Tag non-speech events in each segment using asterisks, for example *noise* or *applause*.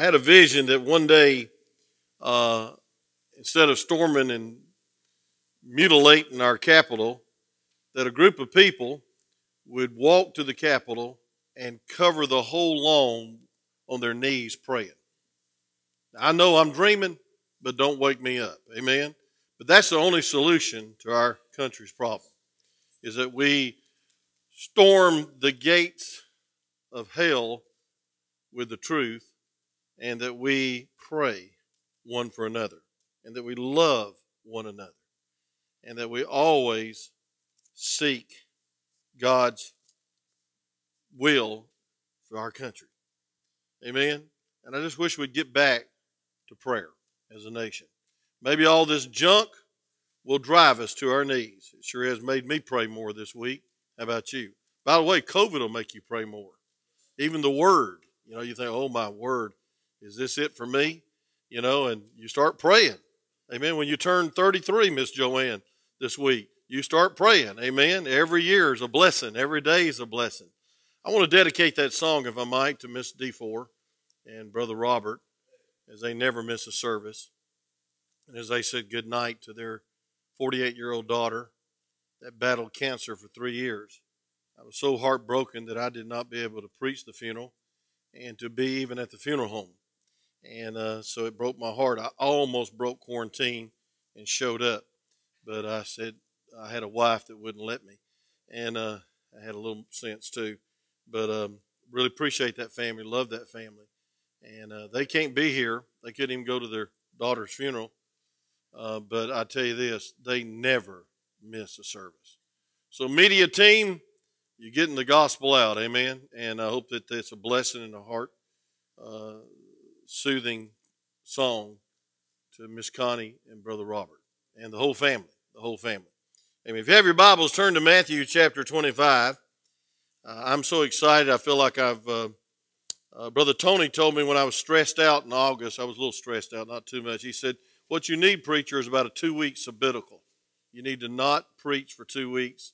I had a vision that one day, uh, instead of storming and mutilating our capital, that a group of people would walk to the Capitol and cover the whole lawn on their knees praying. I know I'm dreaming, but don't wake me up. Amen. But that's the only solution to our country's problem is that we storm the gates of hell with the truth and that we pray one for another and that we love one another and that we always seek God's will for our country. Amen. And I just wish we'd get back to prayer as a nation. Maybe all this junk will drive us to our knees. It sure has made me pray more this week. How about you? By the way, COVID will make you pray more. Even the word, you know, you think, oh, my word, is this it for me? You know, and you start praying. Amen. When you turn 33, Miss Joanne, this week, you start praying. Amen. Every year is a blessing. Every day is a blessing. I want to dedicate that song, if I might, to Miss D4 and Brother Robert, as they never miss a service. And as they said good night to their 48 year old daughter that battled cancer for three years. I was so heartbroken that I did not be able to preach the funeral and to be even at the funeral home. And uh, so it broke my heart. I almost broke quarantine and showed up, but I said I had a wife that wouldn't let me, and uh, I had a little sense too. But um, really appreciate that family, love that family, and uh, they can't be here. They couldn't even go to their daughter's funeral. Uh, but I tell you this, they never miss a service. So, media team, you're getting the gospel out, amen. And I hope that it's a blessing in the heart, uh, soothing song to Miss Connie and Brother Robert and the whole family, the whole family. Amen. If you have your Bibles, turn to Matthew chapter 25. Uh, I'm so excited. I feel like I've, uh, uh, Brother Tony told me when I was stressed out in August, I was a little stressed out, not too much. He said, What you need, preacher, is about a two week sabbatical. You need to not preach for two weeks.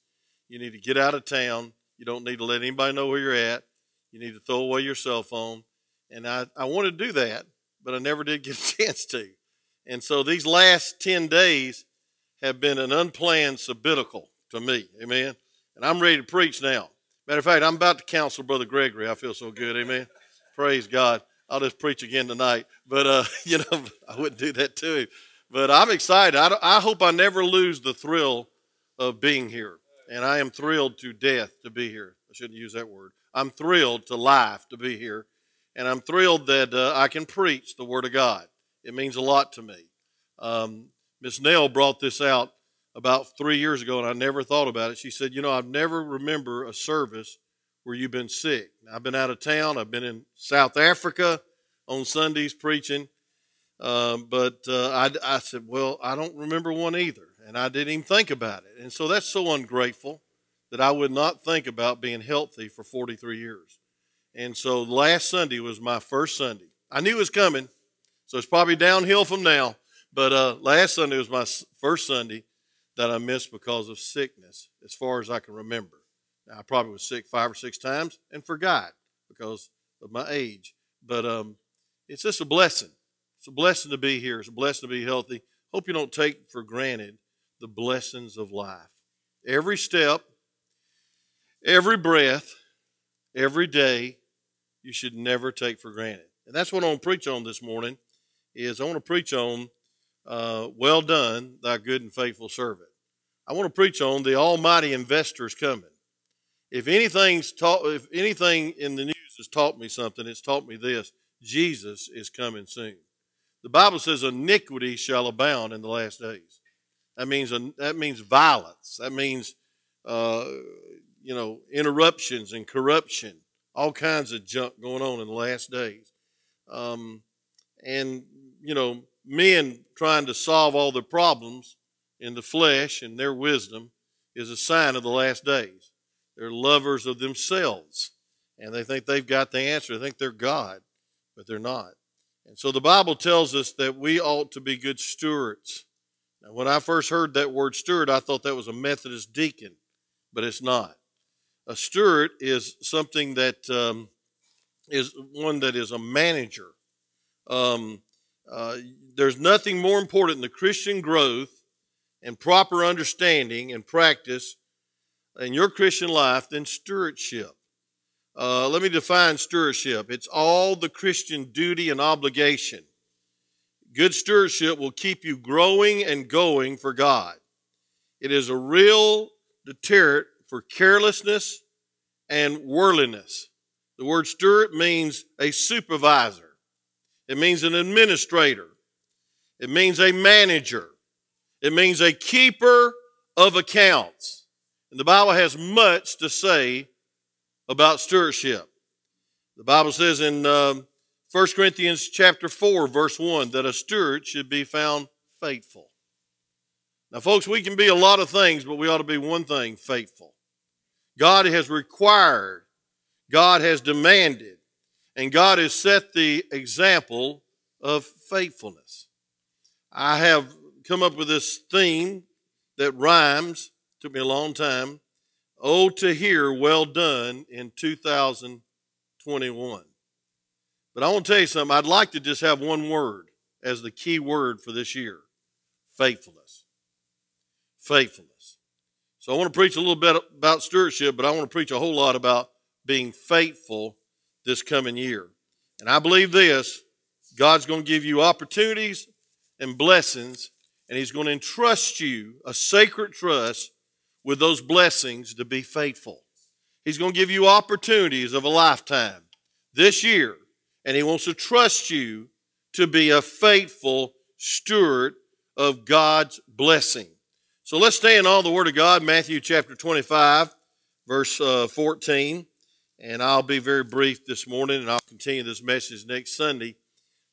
You need to get out of town. You don't need to let anybody know where you're at. You need to throw away your cell phone. And I, I want to do that, but I never did get a *laughs* chance to. And so these last 10 days have been an unplanned sabbatical to me. Amen. And I'm ready to preach now. Matter of fact, I'm about to counsel Brother Gregory. I feel so good. Amen. Praise God. I'll just preach again tonight. But, uh, *laughs* you know, *laughs* I wouldn't do that to him. But I'm excited. I, I hope I never lose the thrill of being here. And I am thrilled to death to be here. I shouldn't use that word. I'm thrilled to life to be here. And I'm thrilled that uh, I can preach the Word of God. It means a lot to me. Um, Miss Nell brought this out about three years ago, and I never thought about it. She said, You know, I've never remember a service where you've been sick. I've been out of town. I've been in South Africa on Sundays preaching. Um, but uh, I, I said, Well, I don't remember one either. And I didn't even think about it. And so that's so ungrateful that I would not think about being healthy for 43 years. And so last Sunday was my first Sunday. I knew it was coming, so it's probably downhill from now. But uh, last Sunday was my first Sunday that I missed because of sickness, as far as I can remember. Now, I probably was sick five or six times and forgot because of my age. But um, it's just a blessing. It's a blessing to be here. It's a blessing to be healthy. Hope you don't take for granted the blessings of life. Every step, every breath, every day, you should never take for granted. And that's what I want to preach on this morning. Is I want to preach on uh, well done, thy good and faithful servant. I want to preach on the almighty investor is coming. If anything's taught, if anything in the news has taught me something, it's taught me this: Jesus is coming soon. The Bible says iniquity shall abound in the last days. That means that means violence. That means uh, you know interruptions and corruption, all kinds of junk going on in the last days. Um, and you know men trying to solve all their problems in the flesh and their wisdom is a sign of the last days. They're lovers of themselves and they think they've got the answer. They think they're God, but they're not. And so the Bible tells us that we ought to be good stewards. Now, when I first heard that word steward, I thought that was a Methodist deacon, but it's not. A steward is something that um, is one that is a manager Um, uh, there's nothing more important in the Christian growth and proper understanding and practice in your Christian life than stewardship. Uh, let me define stewardship. It's all the Christian duty and obligation. Good stewardship will keep you growing and going for God. It is a real deterrent for carelessness and worldliness. The word steward means a supervisor. It means an administrator. It means a manager. It means a keeper of accounts. And the Bible has much to say about stewardship. The Bible says in um, 1 Corinthians chapter 4, verse 1, that a steward should be found faithful. Now, folks, we can be a lot of things, but we ought to be one thing faithful. God has required, God has demanded, and God has set the example of faithfulness. I have come up with this theme that rhymes, took me a long time. Oh, to hear well done in 2021. But I want to tell you something. I'd like to just have one word as the key word for this year faithfulness. Faithfulness. So I want to preach a little bit about stewardship, but I want to preach a whole lot about being faithful this coming year. And I believe this God's going to give you opportunities and blessings, and He's going to entrust you a sacred trust with those blessings to be faithful. He's going to give you opportunities of a lifetime this year, and He wants to trust you to be a faithful steward of God's blessing. So let's stay in all the Word of God, Matthew chapter 25, verse uh, 14. And I'll be very brief this morning, and I'll continue this message next Sunday.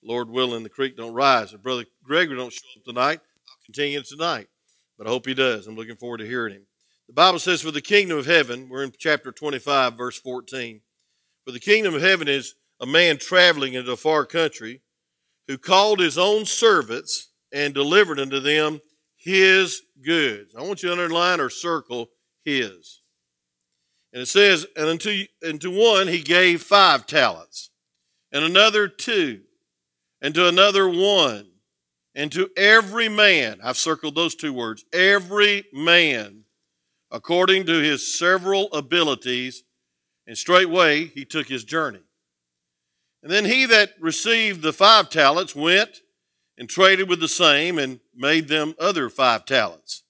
Lord willing, the creek don't rise. If Brother Gregory don't show up tonight, I'll continue tonight. But I hope he does. I'm looking forward to hearing him. The Bible says, For the kingdom of heaven, we're in chapter 25, verse 14. For the kingdom of heaven is a man traveling into a far country who called his own servants and delivered unto them his goods. I want you to underline or circle his. And it says, and unto, and to one he gave five talents, and another two, and to another one, and to every man, I've circled those two words, every man, according to his several abilities, and straightway he took his journey. And then he that received the five talents went and traded with the same and made them other five talents.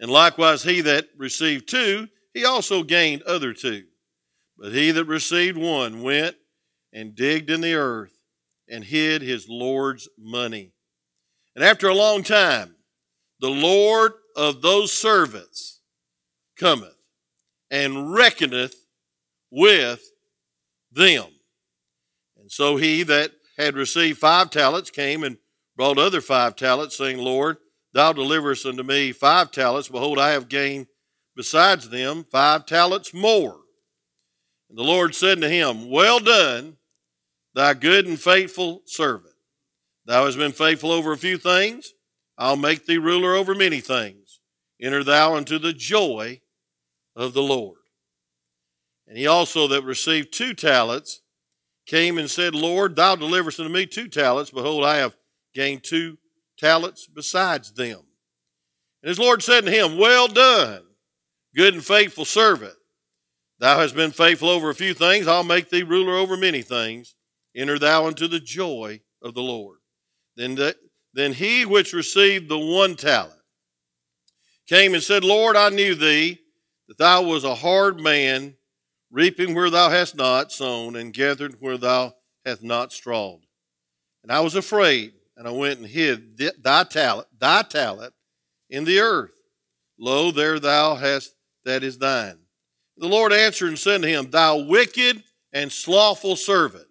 And likewise he that received two, he also gained other two. But he that received one went and digged in the earth and hid his Lord's money. And after a long time, the Lord of those servants cometh and reckoneth with them. And so he that had received five talents came and brought other five talents, saying, Lord, thou deliverest unto me five talents. Behold, I have gained besides them five talents more. And the Lord said to him, Well done, thy good and faithful servant. Thou hast been faithful over a few things, I'll make thee ruler over many things. Enter thou into the joy of the Lord. And he also that received two talents came and said, Lord, thou deliverest unto me two talents. Behold, I have gained two talents besides them. And his Lord said to him, Well done, good and faithful servant. Thou hast been faithful over a few things, I'll make thee ruler over many things. Enter thou into the joy of the Lord. Then, the, then he which received the one talent came and said, Lord, I knew thee, that thou was a hard man, reaping where thou hast not sown, and gathered where thou hast not strawed. And I was afraid, and I went and hid thy talent, thy talent in the earth. Lo, there thou hast that is thine. The Lord answered and said to him, Thou wicked and slothful servant,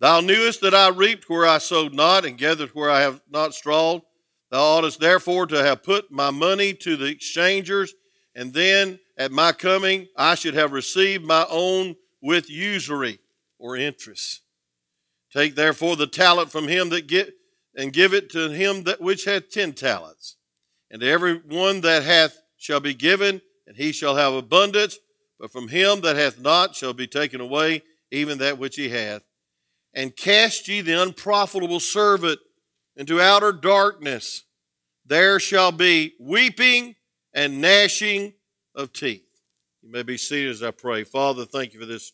thou knewest that I reaped where I sowed not, and gathered where I have not strawed. Thou oughtest therefore to have put my money to the exchangers, and then at my coming I should have received my own with usury or interest. Take therefore the talent from him that get and give it to him that which hath ten talents. And to every one that hath shall be given, and he shall have abundance. But from him that hath not shall be taken away even that which he hath. and cast ye the unprofitable servant into outer darkness. There shall be weeping and gnashing of teeth. You may be seated as I pray. Father, thank you for this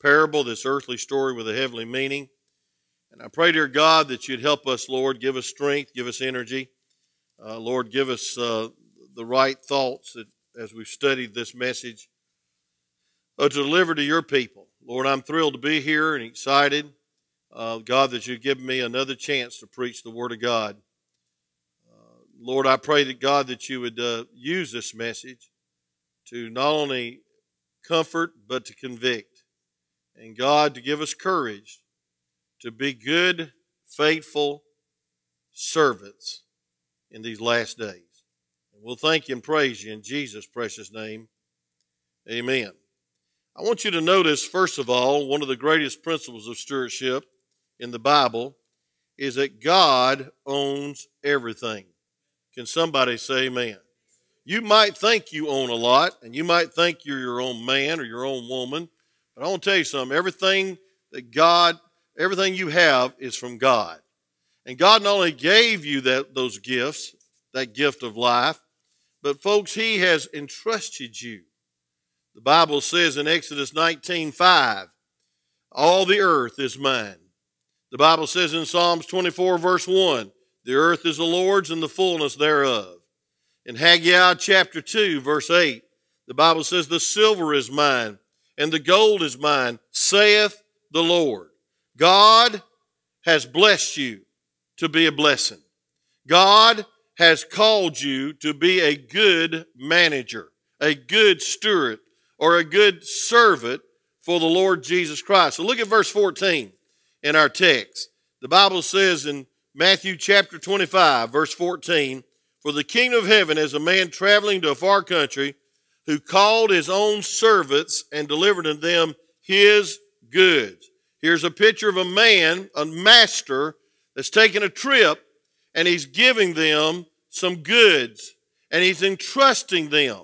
parable, this earthly story with a heavenly meaning. And I pray, dear God, that you'd help us, Lord, give us strength, give us energy. Uh, Lord, give us uh, the right thoughts that, as we've studied this message uh, to deliver to your people. Lord, I'm thrilled to be here and excited, uh, God, that you've given me another chance to preach the Word of God. Uh, Lord, I pray that God that you would uh, use this message to not only comfort but to convict, and God to give us courage to be good, faithful servants in these last days. And we'll thank you and praise you in Jesus' precious name. Amen. I want you to notice, first of all, one of the greatest principles of stewardship in the Bible is that God owns everything. Can somebody say amen? You might think you own a lot, and you might think you're your own man or your own woman, but I want to tell you something. Everything that God, everything you have is from God. And God not only gave you that, those gifts, that gift of life, but folks, He has entrusted you the Bible says in Exodus 19 5, all the earth is mine. The Bible says in Psalms 24, verse 1, the earth is the Lord's and the fullness thereof. In Haggai chapter 2, verse 8, the Bible says, The silver is mine and the gold is mine, saith the Lord. God has blessed you to be a blessing. God has called you to be a good manager, a good steward, or a good servant for the Lord Jesus Christ. So look at verse 14 in our text. The Bible says in Matthew chapter 25, verse 14, For the kingdom of heaven is a man traveling to a far country who called his own servants and delivered to them his goods. Here's a picture of a man, a master, that's taking a trip and he's giving them some goods and he's entrusting them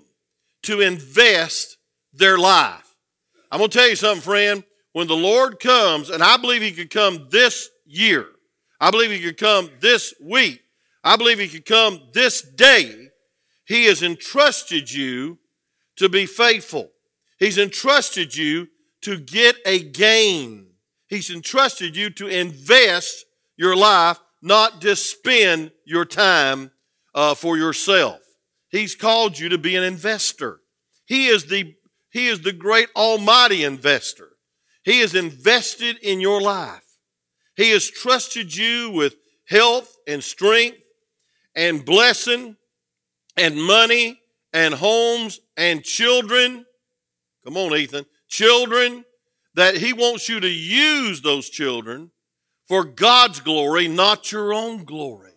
to invest their life. I'm going to tell you something, friend. When the Lord comes, and I believe He could come this year, I believe He could come this week, I believe He could come this day, He has entrusted you to be faithful. He's entrusted you to get a gain. He's entrusted you to invest your life, not just spend your time uh, for yourself. He's called you to be an investor. He is the he is the great almighty investor. He has invested in your life. He has trusted you with health and strength and blessing and money and homes and children. Come on, Ethan. Children that he wants you to use those children for God's glory, not your own glory.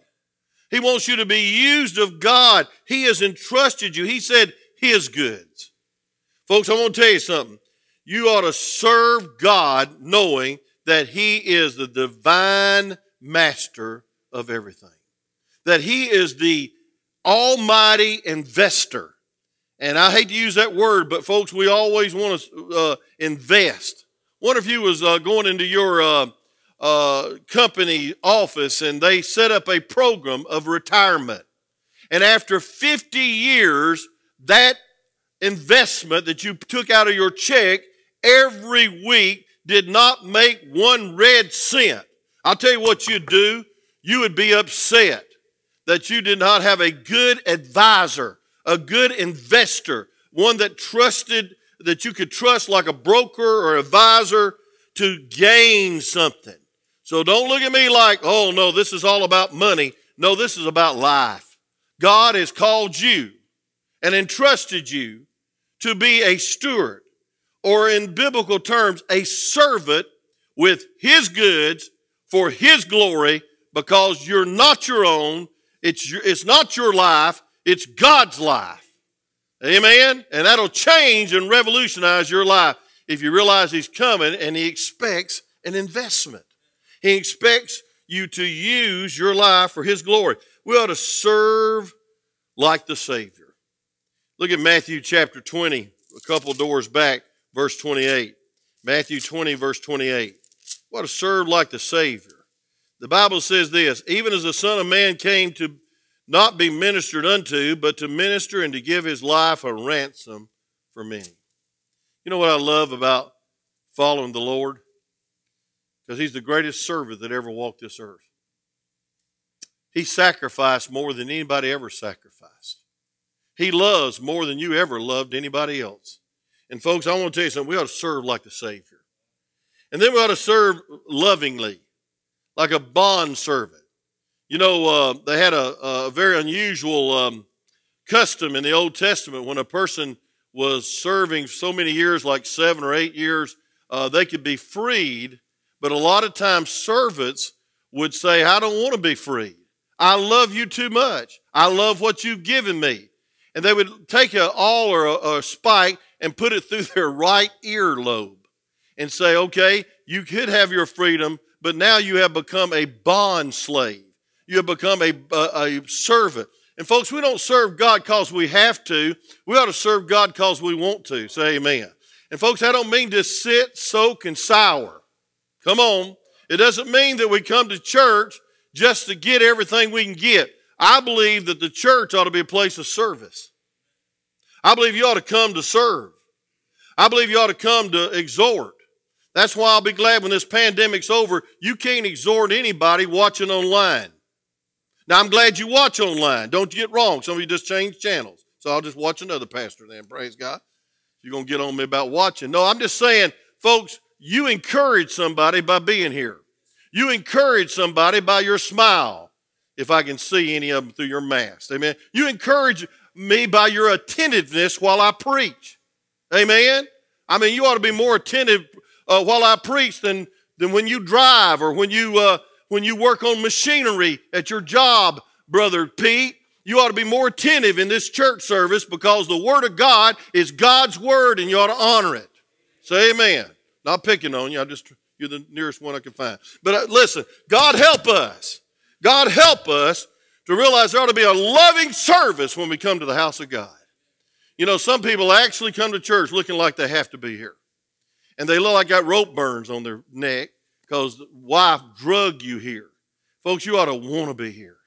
He wants you to be used of God. He has entrusted you. He said, His goods. Folks, I want to tell you something. You ought to serve God knowing that He is the divine master of everything, that He is the almighty investor. And I hate to use that word, but folks, we always want to uh, invest. One of you was uh, going into your uh, uh company office and they set up a program of retirement. And after 50 years, that investment that you took out of your check every week did not make one red cent, I'll tell you what you'd do. You would be upset that you did not have a good advisor, a good investor, one that trusted, that you could trust like a broker or advisor to gain something. So don't look at me like, oh no, this is all about money. No, this is about life. God has called you and entrusted you to be a steward, or in biblical terms, a servant with his goods for his glory because you're not your own. It's, your, it's not your life, it's God's life. Amen? And that'll change and revolutionize your life if you realize He's coming and He expects an investment. He expects you to use your life for His glory. We ought to serve like the Savior. Look at Matthew chapter 20, a couple doors back, verse 28. Matthew 20, verse 28. We ought to serve like the Savior. The Bible says this even as the Son of Man came to not be ministered unto, but to minister and to give his life a ransom for many. You know what I love about following the Lord? Because he's the greatest servant that ever walked this earth. He sacrificed more than anybody ever sacrificed. He loves more than you ever loved anybody else. And folks, I want to tell you something. We ought to serve like the Savior. And then we ought to serve lovingly, like a bond servant. You know, uh, they had a, a very unusual um, custom in the Old Testament when a person was serving so many years, like seven or eight years, uh, they could be freed. But a lot of times, servants would say, I don't want to be freed. I love you too much. I love what you've given me. And they would take a awl or a, a spike and put it through *laughs* their right earlobe and say, okay, you could have your freedom, but now you have become a bond slave. You have become a, a, a servant. And folks, we don't serve God because we have to. We ought to serve God because we want to. Say amen. And folks, I don't mean to sit, soak, and sour. Come on. It doesn't mean that we come to church just to get everything we can get. I believe that the church ought to be a place of service. I believe you ought to come to serve. I believe you ought to come to exhort. That's why I'll be glad when this pandemic's over, you can't exhort anybody watching online. Now, I'm glad you watch online. Don't get wrong. Some of you just change channels. So I'll just watch another pastor then. Praise God. You're going to get on me about watching. No, I'm just saying, folks, you encourage somebody by being here. You encourage somebody by your smile, if I can see any of them through your mask. Amen. You encourage me by your attentiveness while I preach. Amen. I mean, you ought to be more attentive uh, while I preach than, than when you drive or when you, uh, when you work on machinery at your job, Brother Pete. You ought to be more attentive in this church service because the Word of God is God's Word and you ought to honor it. Say amen. Not picking on you. I just, you're the nearest one I can find. But uh, listen, God help us. God help us to realize there ought to be a loving service when we come to the house of God. You know, some people actually come to church looking like they have to be here. And they look like got rope burns on their neck because wife drug you here. Folks, you ought to want to be here.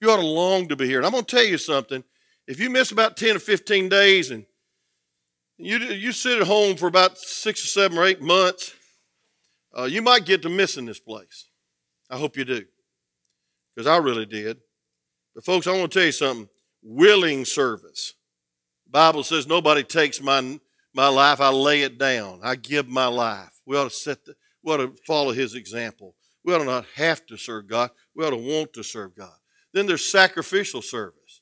You ought to long to be here. And I'm going to tell you something. If you miss about 10 or 15 days and you, you sit at home for about six or seven or eight months, uh, you might get to missing this place. I hope you do, because I really did. But, folks, I want to tell you something willing service. The Bible says nobody takes my, my life, I lay it down, I give my life. We ought to set the, we ought to follow his example. We ought to not have to serve God. We ought to want to serve God. Then there's sacrificial service.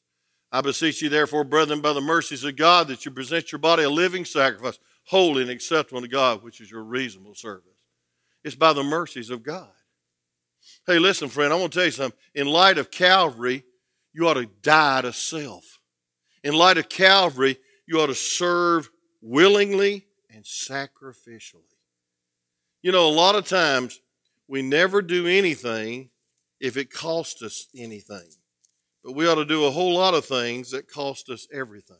I beseech you, therefore, brethren, by the mercies of God, that you present your body a living sacrifice, holy and acceptable to God, which is your reasonable service. It's by the mercies of God. Hey, listen, friend, I want to tell you something. In light of Calvary, you ought to die to self. In light of Calvary, you ought to serve willingly and sacrificially. You know, a lot of times we never do anything if it costs us anything. But we ought to do a whole lot of things that cost us everything.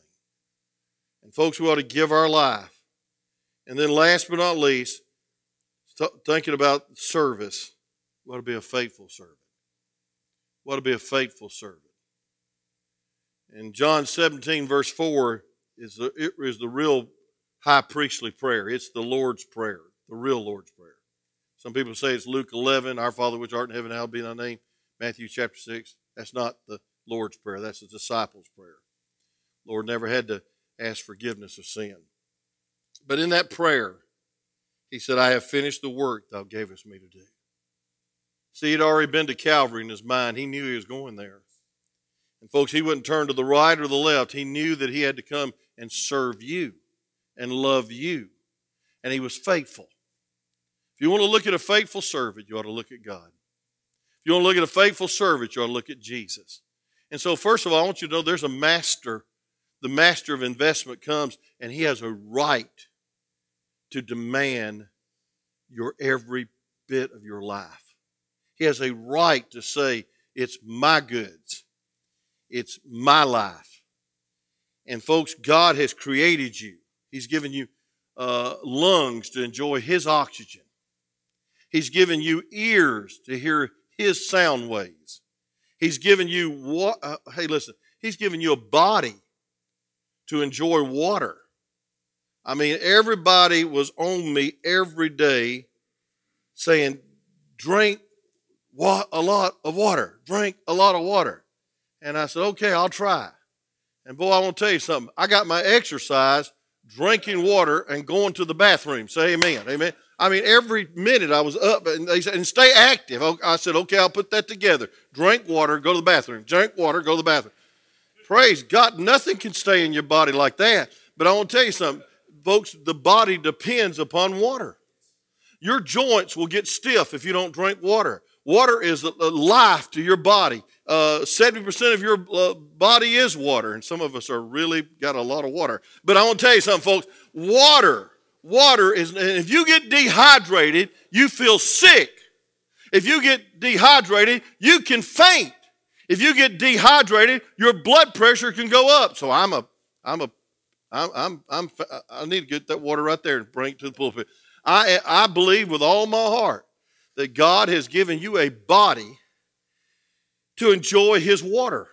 And folks, we ought to give our life. And then last but not least, thinking about service, we ought to be a faithful servant. We ought to be a faithful servant. And John 17, verse 4, is the, is the real high priestly prayer. It's the Lord's Prayer, the real Lord's Prayer. Some people say it's Luke 11, Our Father which art in heaven, hallowed be thy name. Matthew chapter 6. That's not the Lord's Prayer, that's the disciples' prayer. Lord never had to ask forgiveness of sin. But in that prayer, he said, I have finished the work thou gavest me to do. See, he'd already been to Calvary in his mind. He knew he was going there. And folks, he wouldn't turn to the right or the left. He knew that he had to come and serve you and love you. And he was faithful. You want to look at a faithful servant, you ought to look at God. If you want to look at a faithful servant, you ought to look at Jesus. And so, first of all, I want you to know there's a master. The master of investment comes and he has a right to demand your every bit of your life. He has a right to say, It's my goods, it's my life. And, folks, God has created you, He's given you uh, lungs to enjoy His oxygen. He's given you ears to hear His sound waves. He's given you what? Uh, hey, listen. He's given you a body to enjoy water. I mean, everybody was on me every day saying, drink a lot of water, drink a lot of water. And I said, okay, I'll try. And boy, I want to tell you something. I got my exercise drinking water and going to the bathroom. Say amen. Amen. I mean, every minute I was up and they said, and stay active. I said, okay, I'll put that together. Drink water, go to the bathroom. Drink water, go to the bathroom. Praise God. Nothing can stay in your body like that. But I want to tell you something, folks, the body depends upon water. Your joints will get stiff if you don't drink water. Water is life to your body. Uh, 70% of your uh, body is water, and some of us are really got a lot of water. But I want to tell you something, folks. Water, water is, and if you get dehydrated, you feel sick. If you get dehydrated, you can faint. If you get dehydrated, your blood pressure can go up. So I'm a, I'm a, I'm, I'm, I'm I need to get that water right there and bring it to the pulpit. I, I believe with all my heart that God has given you a body to enjoy His water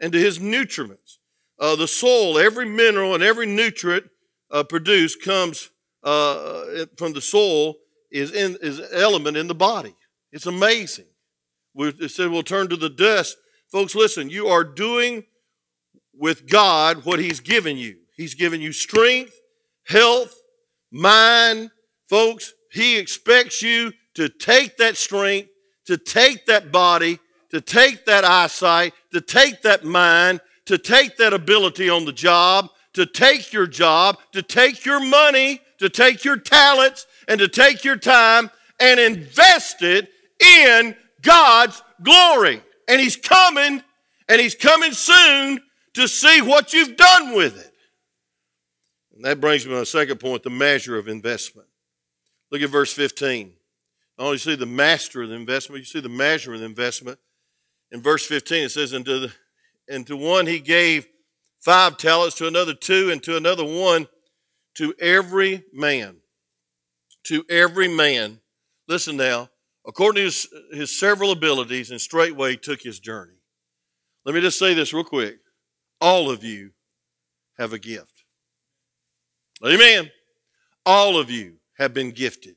and to His nutriments. Uh, the soil, every mineral and every nutrient uh, produced comes uh, from the soil is in is element in the body. It's amazing. We it said we'll turn to the dust. Folks, listen, you are doing with God what He's given you. He's given you strength, health, mind. Folks, He expects you to take that strength, to take that body, to take that eyesight, to take that mind, to take that ability on the job, to take your job, to take your money, to take your talents, and to take your time and invest it in God's glory. And He's coming, and He's coming soon to see what you've done with it. And that brings me to my second point the measure of investment. Look at verse 15. Not only see the master of the investment, you see the measure of the investment. In verse 15, it says, and to, the, and to one he gave five talents, to another two, and to another one, to every man. To every man. Listen now, according to his, his several abilities, and straightway took his journey. Let me just say this real quick. All of you have a gift. Amen. All of you have been gifted.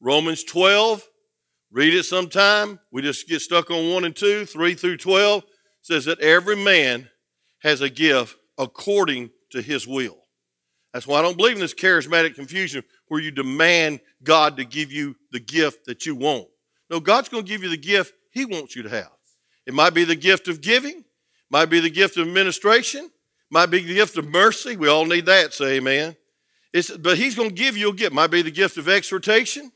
Romans 12, read it sometime. We just get stuck on 1 and 2, 3 through 12 says that every man has a gift according to his will. That's why I don't believe in this charismatic confusion where you demand God to give you the gift that you want. No, God's going to give you the gift he wants you to have. It might be the gift of giving, might be the gift of administration, might be the gift of mercy. We all need that, say amen. It's, but he's going to give you a gift. Might be the gift of exhortation,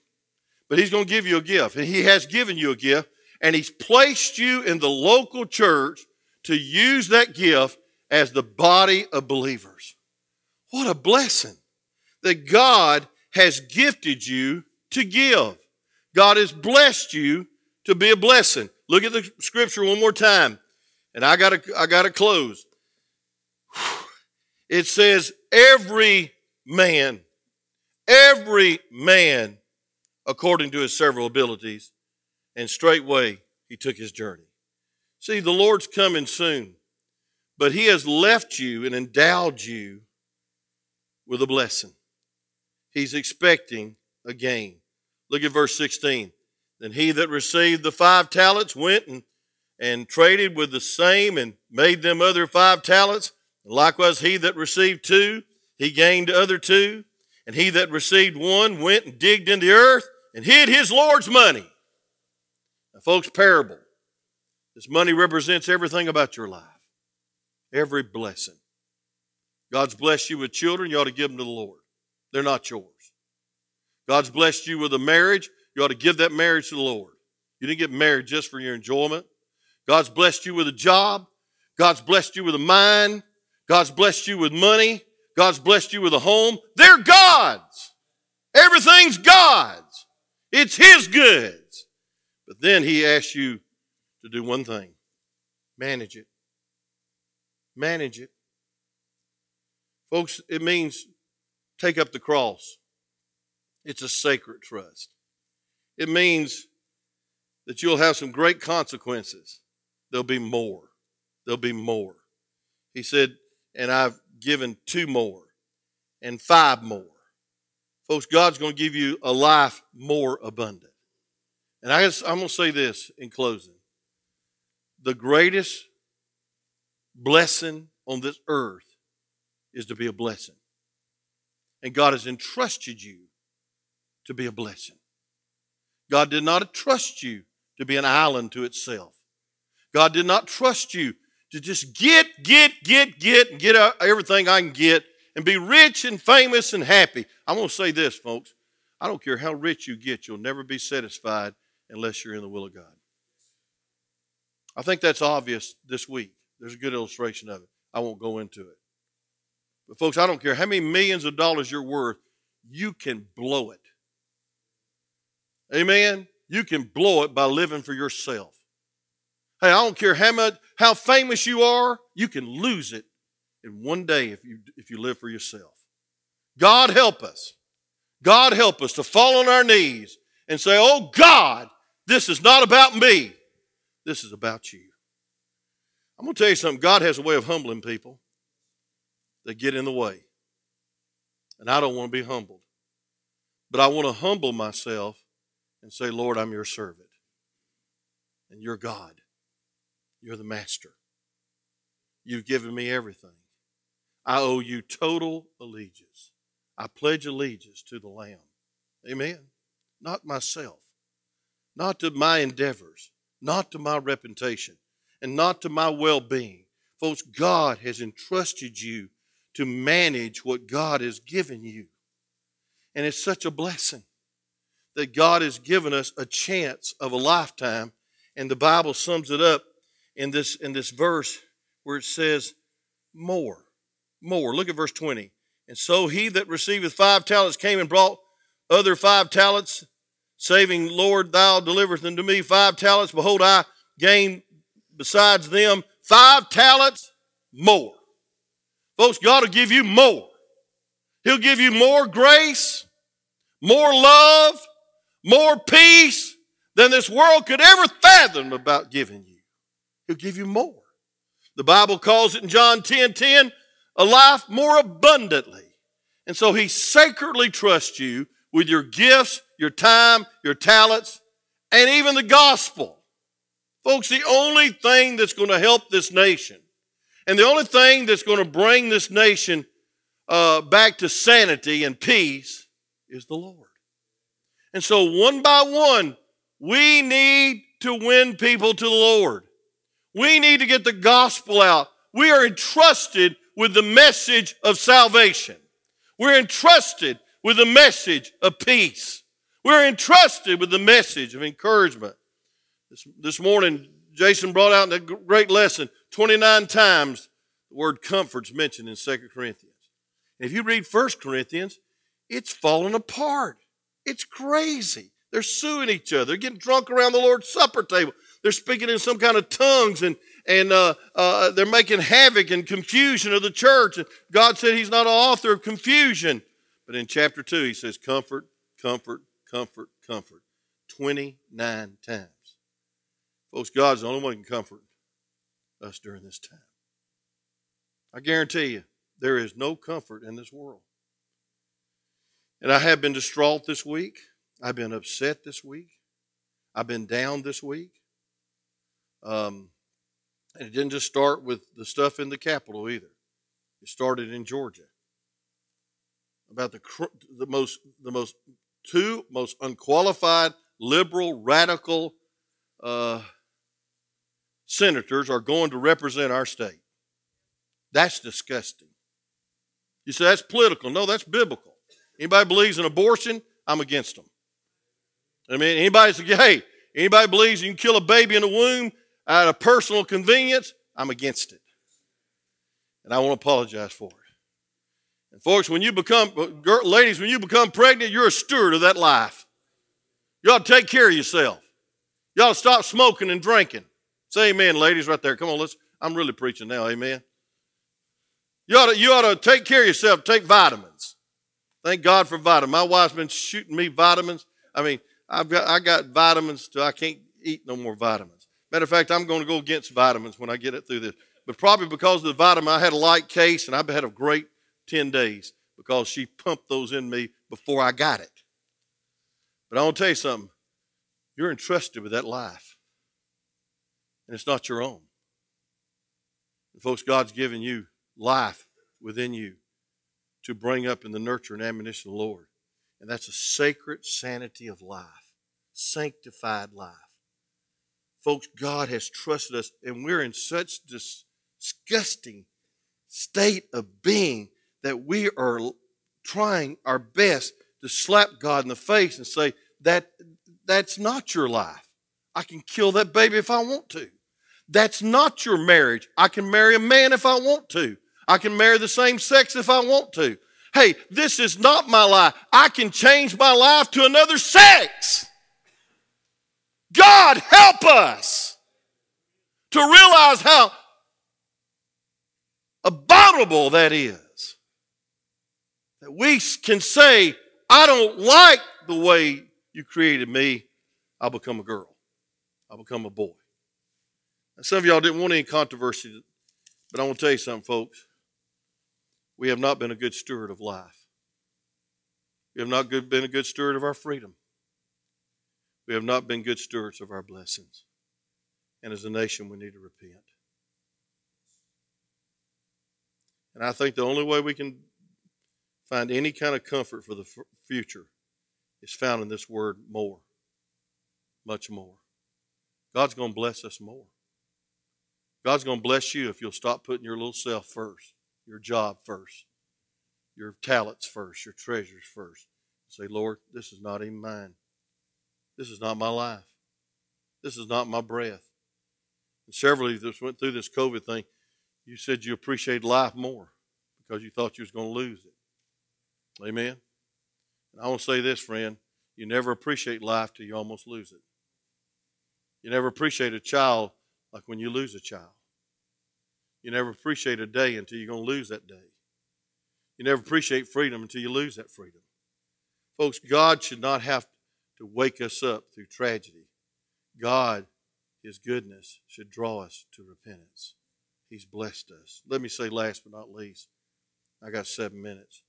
but he's going to give you a gift. And he has given you a gift. And he's placed you in the local church to use that gift as the body of believers. What a blessing that God has gifted you to give. God has blessed you to be a blessing. Look at the scripture one more time. And I got to I got to close. It says every man every man according to his several abilities, and straightway he took his journey. See, the Lord's coming soon, but he has left you and endowed you with a blessing. He's expecting a gain. Look at verse 16. Then he that received the five talents went and, and traded with the same and made them other five talents. And likewise, he that received two, he gained other two. And he that received one went and digged in the earth and hid his Lord's money. Now, folks, parable. This money represents everything about your life, every blessing. God's blessed you with children, you ought to give them to the Lord. They're not yours. God's blessed you with a marriage, you ought to give that marriage to the Lord. You didn't get married just for your enjoyment. God's blessed you with a job. God's blessed you with a mind. God's blessed you with money. God's blessed you with a home. They're God's. Everything's God's. It's His goods. But then He asks you to do one thing manage it. Manage it. Folks, it means take up the cross. It's a sacred trust. it means that you'll have some great consequences. There'll be more. There'll be more. He said, and I've given two more and five more. Folks, God's going to give you a life more abundant. And I guess I'm going to say this in closing. The greatest blessing on this earth is to be a blessing. And God has entrusted you to be a blessing. God did not trust you to be an island to itself. God did not trust you to just get, get, get, get, and get everything I can get and be rich and famous and happy. I'm going to say this, folks. I don't care how rich you get, you'll never be satisfied unless you're in the will of God. I think that's obvious this week. There's a good illustration of it. I won't go into it. But, folks, I don't care how many millions of dollars you're worth, you can blow it. Amen? You can blow it by living for yourself. Hey, I don't care how much how famous you are, you can lose it in one day if you if you live for yourself. God help us. God help us to fall on our knees and say, "Oh God, this is not about me. This is about you." I'm going to tell you something. God has a way of humbling people that get in the way. And I don't want to be humbled. But I want to humble myself and say, Lord, I'm your servant. And you're God. You're the master. You've given me everything. I owe you total allegiance. I pledge allegiance to the Lamb. Amen. Not myself, not to my endeavors, not to my reputation, and not to my well being. Folks, God has entrusted you to manage what God has given you. And it's such a blessing that God has given us a chance of a lifetime. And the Bible sums it up in this, in this verse where it says, more, more. Look at verse 20. And so he that receiveth five talents came and brought other five talents, saving, Lord, thou deliverest unto me five talents. Behold, I gain besides them five talents more. Folks, God will give you more. He'll give you more grace, more love, more peace than this world could ever fathom about giving you. He'll give you more. The Bible calls it in John 10 10 a life more abundantly. And so he sacredly trusts you with your gifts, your time, your talents, and even the gospel. Folks, the only thing that's going to help this nation and the only thing that's going to bring this nation uh, back to sanity and peace is the Lord. And so, one by one, we need to win people to the Lord. We need to get the gospel out. We are entrusted with the message of salvation. We're entrusted with the message of peace. We're entrusted with the message of encouragement. This, this morning, Jason brought out a great lesson 29 times the word comfort's mentioned in 2 Corinthians. If you read 1 Corinthians, it's falling apart. It's crazy. They're suing each other. They're getting drunk around the Lord's Supper table. They're speaking in some kind of tongues and, and uh, uh, they're making havoc and confusion of the church. And God said He's not an author of confusion. But in chapter 2, He says, Comfort, comfort, comfort, comfort. 29 times. Folks, God's the only one who can comfort us during this time. I guarantee you, there is no comfort in this world. And I have been distraught this week. I've been upset this week. I've been down this week. Um, and it didn't just start with the stuff in the Capitol either. It started in Georgia about the the most the most two most unqualified liberal radical uh, senators are going to represent our state. That's disgusting. You say that's political. No, that's biblical. Anybody believes in abortion, I'm against them. I mean, anybody say, hey, anybody believes you can kill a baby in the womb out of personal convenience, I'm against it. And I want to apologize for it. And folks, when you become, ladies, when you become pregnant, you're a steward of that life. You ought to take care of yourself. You ought to stop smoking and drinking. Say amen, ladies, right there. Come on, let's, I'm really preaching now, amen. You ought to, you ought to take care of yourself, take vitamins. Thank God for vitamins. My wife's been shooting me vitamins. I mean, I've got I got vitamins. To, I can't eat no more vitamins. Matter of fact, I'm going to go against vitamins when I get it through this. But probably because of the vitamin, I had a light case, and I've had a great ten days because she pumped those in me before I got it. But I want to tell you something. You're entrusted with that life, and it's not your own. And folks, God's given you life within you to bring up in the nurture and admonition of the Lord. And that's a sacred sanity of life, sanctified life. Folks, God has trusted us, and we're in such disgusting state of being that we are trying our best to slap God in the face and say, that, that's not your life. I can kill that baby if I want to. That's not your marriage. I can marry a man if I want to. I can marry the same sex if I want to. Hey, this is not my life. I can change my life to another sex. God help us to realize how abominable that is. We can say, I don't like the way you created me. I'll become a girl. I'll become a boy. Now, some of y'all didn't want any controversy, but I want to tell you something, folks. We have not been a good steward of life. We have not been a good steward of our freedom. We have not been good stewards of our blessings. And as a nation, we need to repent. And I think the only way we can find any kind of comfort for the f- future is found in this word more, much more. God's going to bless us more. God's going to bless you if you'll stop putting your little self first, your job first, your talents first, your treasures first. Say, Lord, this is not even mine. This is not my life. This is not my breath. And several of you that went through this COVID thing, you said you appreciated life more because you thought you was going to lose it. Amen. And I want to say this, friend. You never appreciate life till you almost lose it. You never appreciate a child like when you lose a child. You never appreciate a day until you're going to lose that day. You never appreciate freedom until you lose that freedom. Folks, God should not have to wake us up through tragedy. God, His goodness, should draw us to repentance. He's blessed us. Let me say, last but not least, I got seven minutes.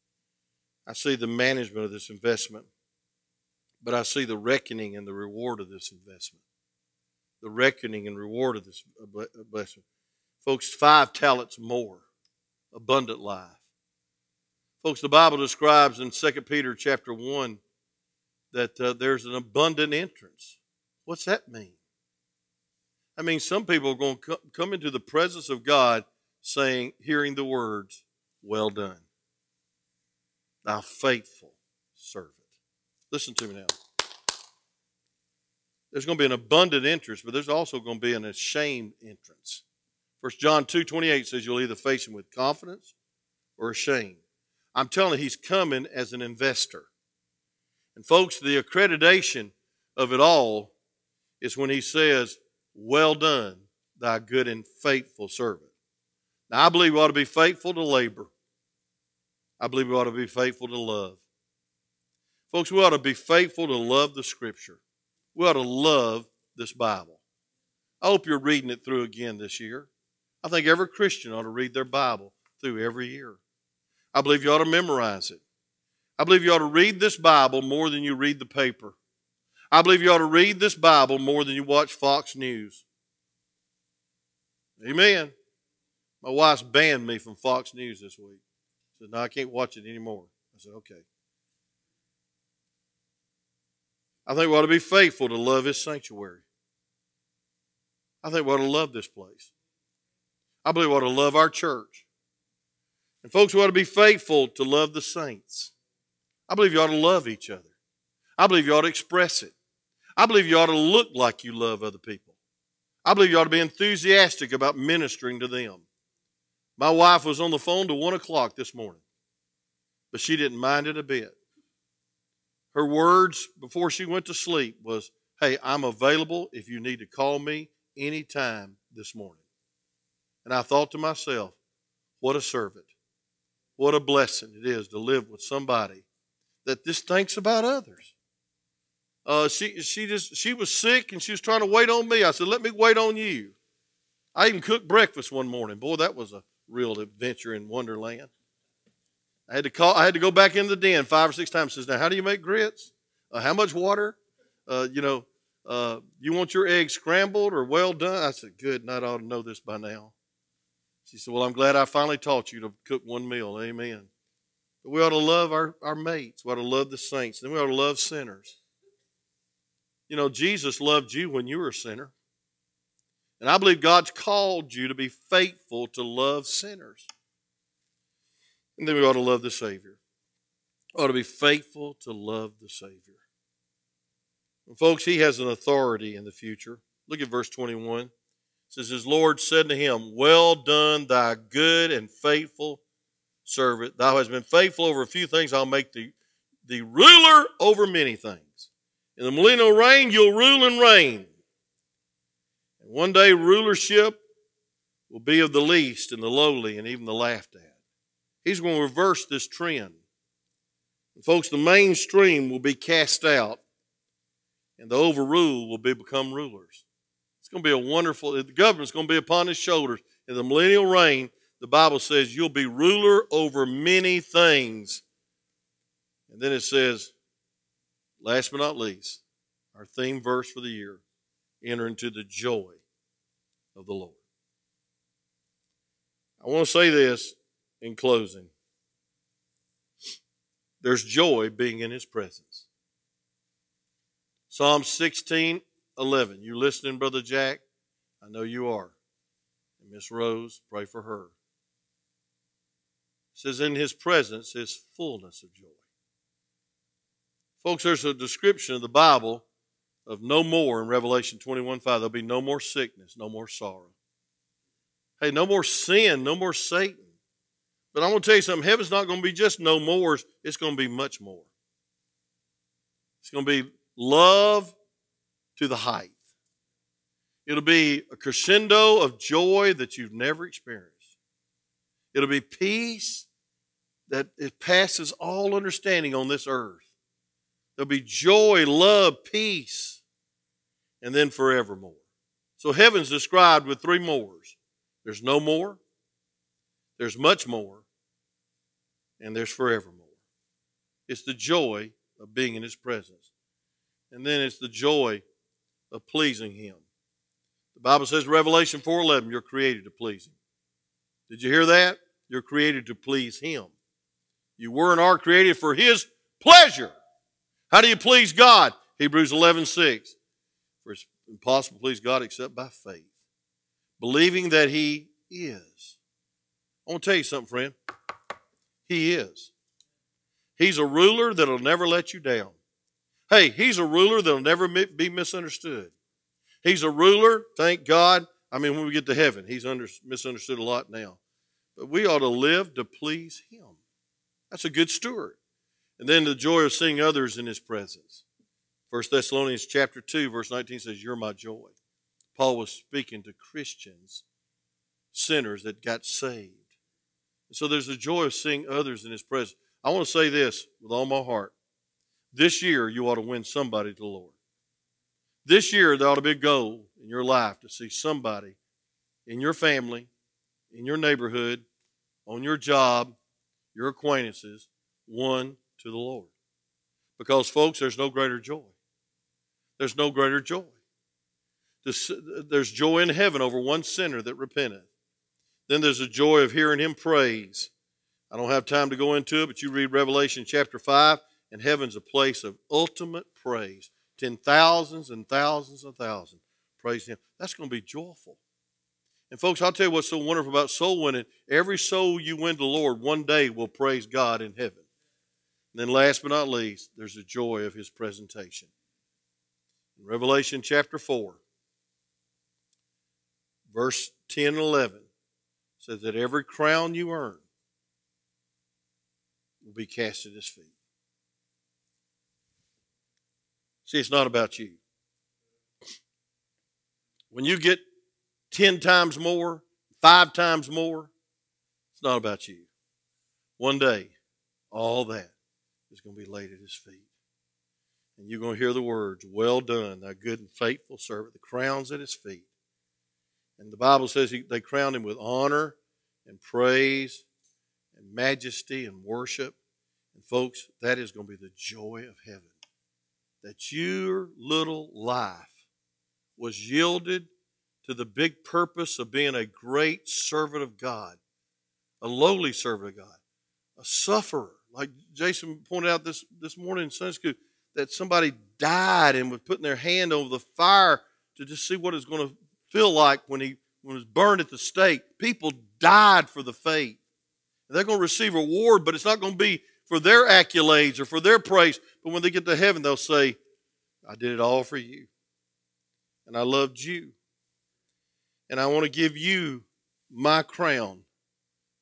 I see the management of this investment, but I see the reckoning and the reward of this investment. The reckoning and reward of this blessing. Folks, five talents more, abundant life. Folks, the Bible describes in 2 Peter chapter 1 that uh, there's an abundant entrance. What's that mean? I mean, some people are going to come into the presence of God saying, hearing the words, well done thou faithful servant. Listen to me now. There's going to be an abundant entrance, but there's also going to be an ashamed entrance. First John 2 28 says you'll either face him with confidence or ashamed. I'm telling you, he's coming as an investor. And folks, the accreditation of it all is when he says, Well done, thy good and faithful servant. Now, I believe we ought to be faithful to labor. I believe we ought to be faithful to love. Folks, we ought to be faithful to love the Scripture. We ought to love this Bible. I hope you're reading it through again this year. I think every Christian ought to read their Bible through every year. I believe you ought to memorize it. I believe you ought to read this Bible more than you read the paper. I believe you ought to read this Bible more than you watch Fox News. Amen. My wife's banned me from Fox News this week said, No, I can't watch it anymore. I said, Okay. I think we ought to be faithful to love His sanctuary. I think we ought to love this place. I believe we ought to love our church. And folks, we ought to be faithful to love the saints. I believe you ought to love each other. I believe you ought to express it. I believe you ought to look like you love other people. I believe you ought to be enthusiastic about ministering to them. My wife was on the phone to one o'clock this morning, but she didn't mind it a bit. Her words before she went to sleep was, Hey, I'm available if you need to call me anytime this morning. And I thought to myself, what a servant. What a blessing it is to live with somebody that just thinks about others. uh, she she just she was sick and she was trying to wait on me. I said, "Let me wait on you." I even cooked breakfast one morning. Boy, that was a real adventure in Wonderland. I had to call. I had to go back into the den five or six times. Says, "Now, how do you make grits? Uh, how much water? Uh, you know, uh, you want your eggs scrambled or well done?" I said, "Good, and I ought to know this by now." She said, "Well, I'm glad I finally taught you to cook one meal." Amen. But we ought to love our, our mates. We ought to love the saints. Then we ought to love sinners. You know, Jesus loved you when you were a sinner. And I believe God's called you to be faithful to love sinners. And then we ought to love the Savior. We ought to be faithful to love the Savior. And folks, He has an authority in the future. Look at verse 21. It says, His Lord said to him, Well done, thy good and faithful servant. Thou hast been faithful over a few things. I'll make thee the ruler over many things. In the millennial reign, you'll rule and reign. One day, rulership will be of the least and the lowly and even the laughed at. He's going to reverse this trend. And folks, the mainstream will be cast out, and the overruled will be become rulers. It's going to be a wonderful, the government's going to be upon his shoulders. In the millennial reign, the Bible says you'll be ruler over many things. And then it says, last but not least, our theme verse for the year enter into the joy of the Lord. I want to say this in closing there's joy being in his presence. Psalm 16 11. You listening, Brother Jack? I know you are. And Miss Rose, pray for her. It says, In his presence is fullness of joy. Folks, there's a description of the Bible of no more in Revelation 21 5. There'll be no more sickness, no more sorrow. Hey, no more sin, no more Satan. But I'm going to tell you something heaven's not going to be just no more, it's going to be much more. It's going to be love to the height. It'll be a crescendo of joy that you've never experienced. It'll be peace that it passes all understanding on this earth. There'll be joy, love, peace, and then forevermore. So heaven's described with three mores. There's no more, there's much more, and there's forevermore. It's the joy of being in His presence. And then it's the joy of pleasing Him. The Bible says, Revelation 4.11, you're created to please Him. Did you hear that? You're created to please Him. You were and are created for His pleasure. How do you please God? Hebrews 11.6, for it's impossible to please God except by faith. Believing that He is. I want to tell you something, friend. He is. He's a ruler that'll never let you down. Hey, he's a ruler that'll never be misunderstood. He's a ruler, thank God. I mean, when we get to heaven, he's under, misunderstood a lot now. But we ought to live to please him. That's a good steward. And then the joy of seeing others in his presence. First Thessalonians chapter 2, verse 19 says, You're my joy. Paul was speaking to Christians, sinners that got saved. So there's the joy of seeing others in His presence. I want to say this with all my heart. This year, you ought to win somebody to the Lord. This year, there ought to be a goal in your life to see somebody in your family, in your neighborhood, on your job, your acquaintances, won to the Lord. Because, folks, there's no greater joy. There's no greater joy. There's joy in heaven over one sinner that repenteth. Then there's the joy of hearing him praise. I don't have time to go into it, but you read Revelation chapter 5, and heaven's a place of ultimate praise. Ten thousands and thousands and thousands praise him. That's going to be joyful. And folks, I'll tell you what's so wonderful about soul winning. Every soul you win to the Lord one day will praise God in heaven. And then last but not least, there's the joy of his presentation. Revelation chapter 4, verse 10 and 11, says that every crown you earn will be cast at his feet. See, it's not about you. When you get 10 times more, five times more, it's not about you. One day, all that is going to be laid at his feet. And you're going to hear the words, Well done, thy good and faithful servant. The crown's at his feet. And the Bible says he, they crowned him with honor and praise and majesty and worship. And folks, that is going to be the joy of heaven. That your little life was yielded to the big purpose of being a great servant of God, a lowly servant of God, a sufferer. Like Jason pointed out this, this morning in Sunday school, that somebody died and was putting their hand over the fire to just see what it's going to feel like when he, when he was burned at the stake. People died for the faith. They're going to receive reward, but it's not going to be for their accolades or for their praise. But when they get to heaven, they'll say, I did it all for you. And I loved you. And I want to give you my crown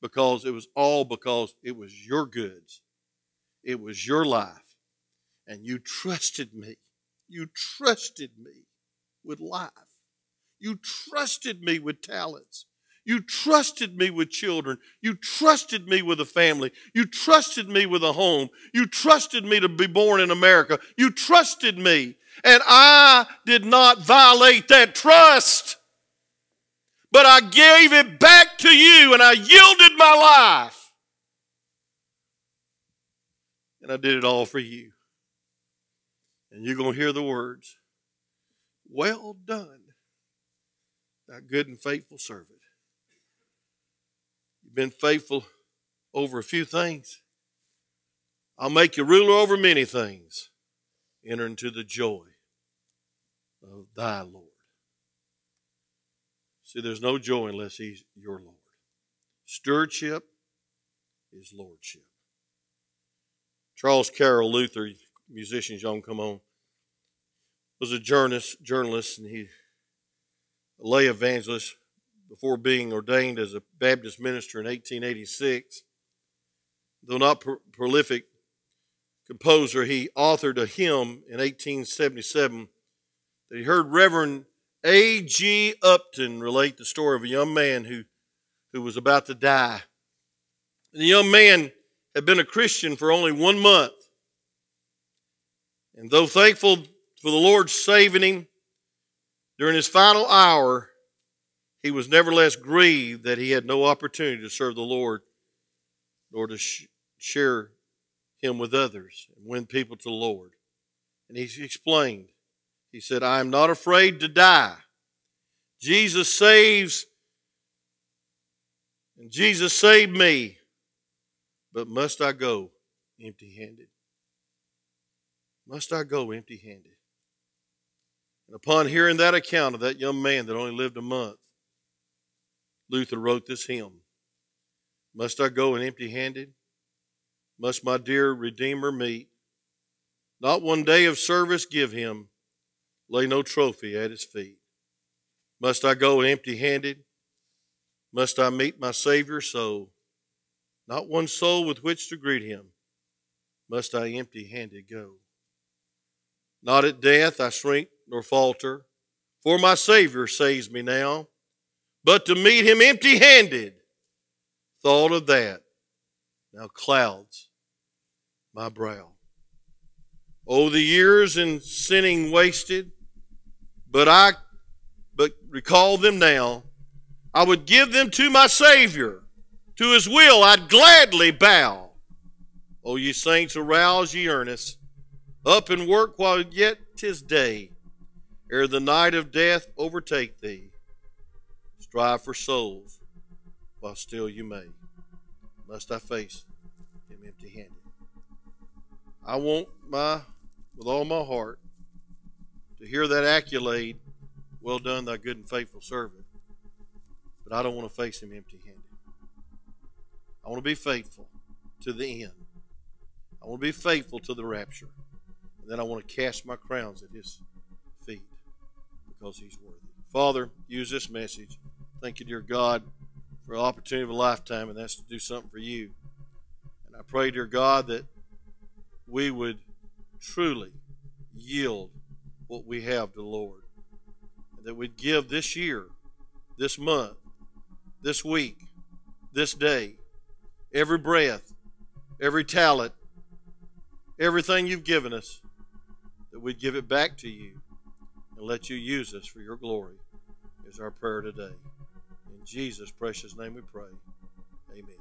because it was all because it was your goods. It was your life. And you trusted me. You trusted me with life. You trusted me with talents. You trusted me with children. You trusted me with a family. You trusted me with a home. You trusted me to be born in America. You trusted me. And I did not violate that trust. But I gave it back to you and I yielded my life. And I did it all for you. And you're going to hear the words, Well done, thou good and faithful servant. You've been faithful over a few things. I'll make you ruler over many things. Enter into the joy of thy Lord. See, there's no joy unless He's your Lord. Stewardship is lordship. Charles Carroll Luther, musicians, y'all come on, was a journalist, journalist, and he a lay evangelist before being ordained as a Baptist minister in 1886. Though not pro- prolific composer, he authored a hymn in 1877 that he heard Reverend A.G. Upham relate the story of a young man who, who was about to die. And the young man had been a Christian for only one month. And though thankful for the Lord saving him during his final hour, he was nevertheless grieved that he had no opportunity to serve the Lord nor to sh- share him with others and win people to the Lord. And he explained, he said, I am not afraid to die. Jesus saves, and Jesus saved me, but must I go empty handed? Must I go empty handed? And upon hearing that account of that young man that only lived a month, Luther wrote this hymn Must I go empty handed? Must my dear Redeemer meet? Not one day of service give him, lay no trophy at his feet. Must I go empty handed? Must I meet my Savior so? Not one soul with which to greet him, must I empty handed go. Not at death I shrink nor falter, for my Savior saves me now. But to meet him empty handed, thought of that now clouds my brow. Oh, the years in sinning wasted, but I but recall them now. I would give them to my Savior. To his will I'd gladly bow. Oh, ye saints, arouse ye earnest, up and work while yet 'tis day, ere the night of death overtake thee. Strive for souls while still you may. Must I face him empty handed? I want my, with all my heart, to hear that accolade, well done, thy good and faithful servant. But I don't want to face him empty handed. I want to be faithful to the end. I want to be faithful to the rapture. And then I want to cast my crowns at his feet because he's worthy. Father, use this message. Thank you, dear God, for the opportunity of a lifetime, and that's to do something for you. And I pray, dear God, that we would truly yield what we have to the Lord. And that we'd give this year, this month, this week, this day, every breath, every talent, everything you've given us, that we'd give it back to you and let you use us for your glory, is our prayer today. In Jesus' precious name we pray. Amen.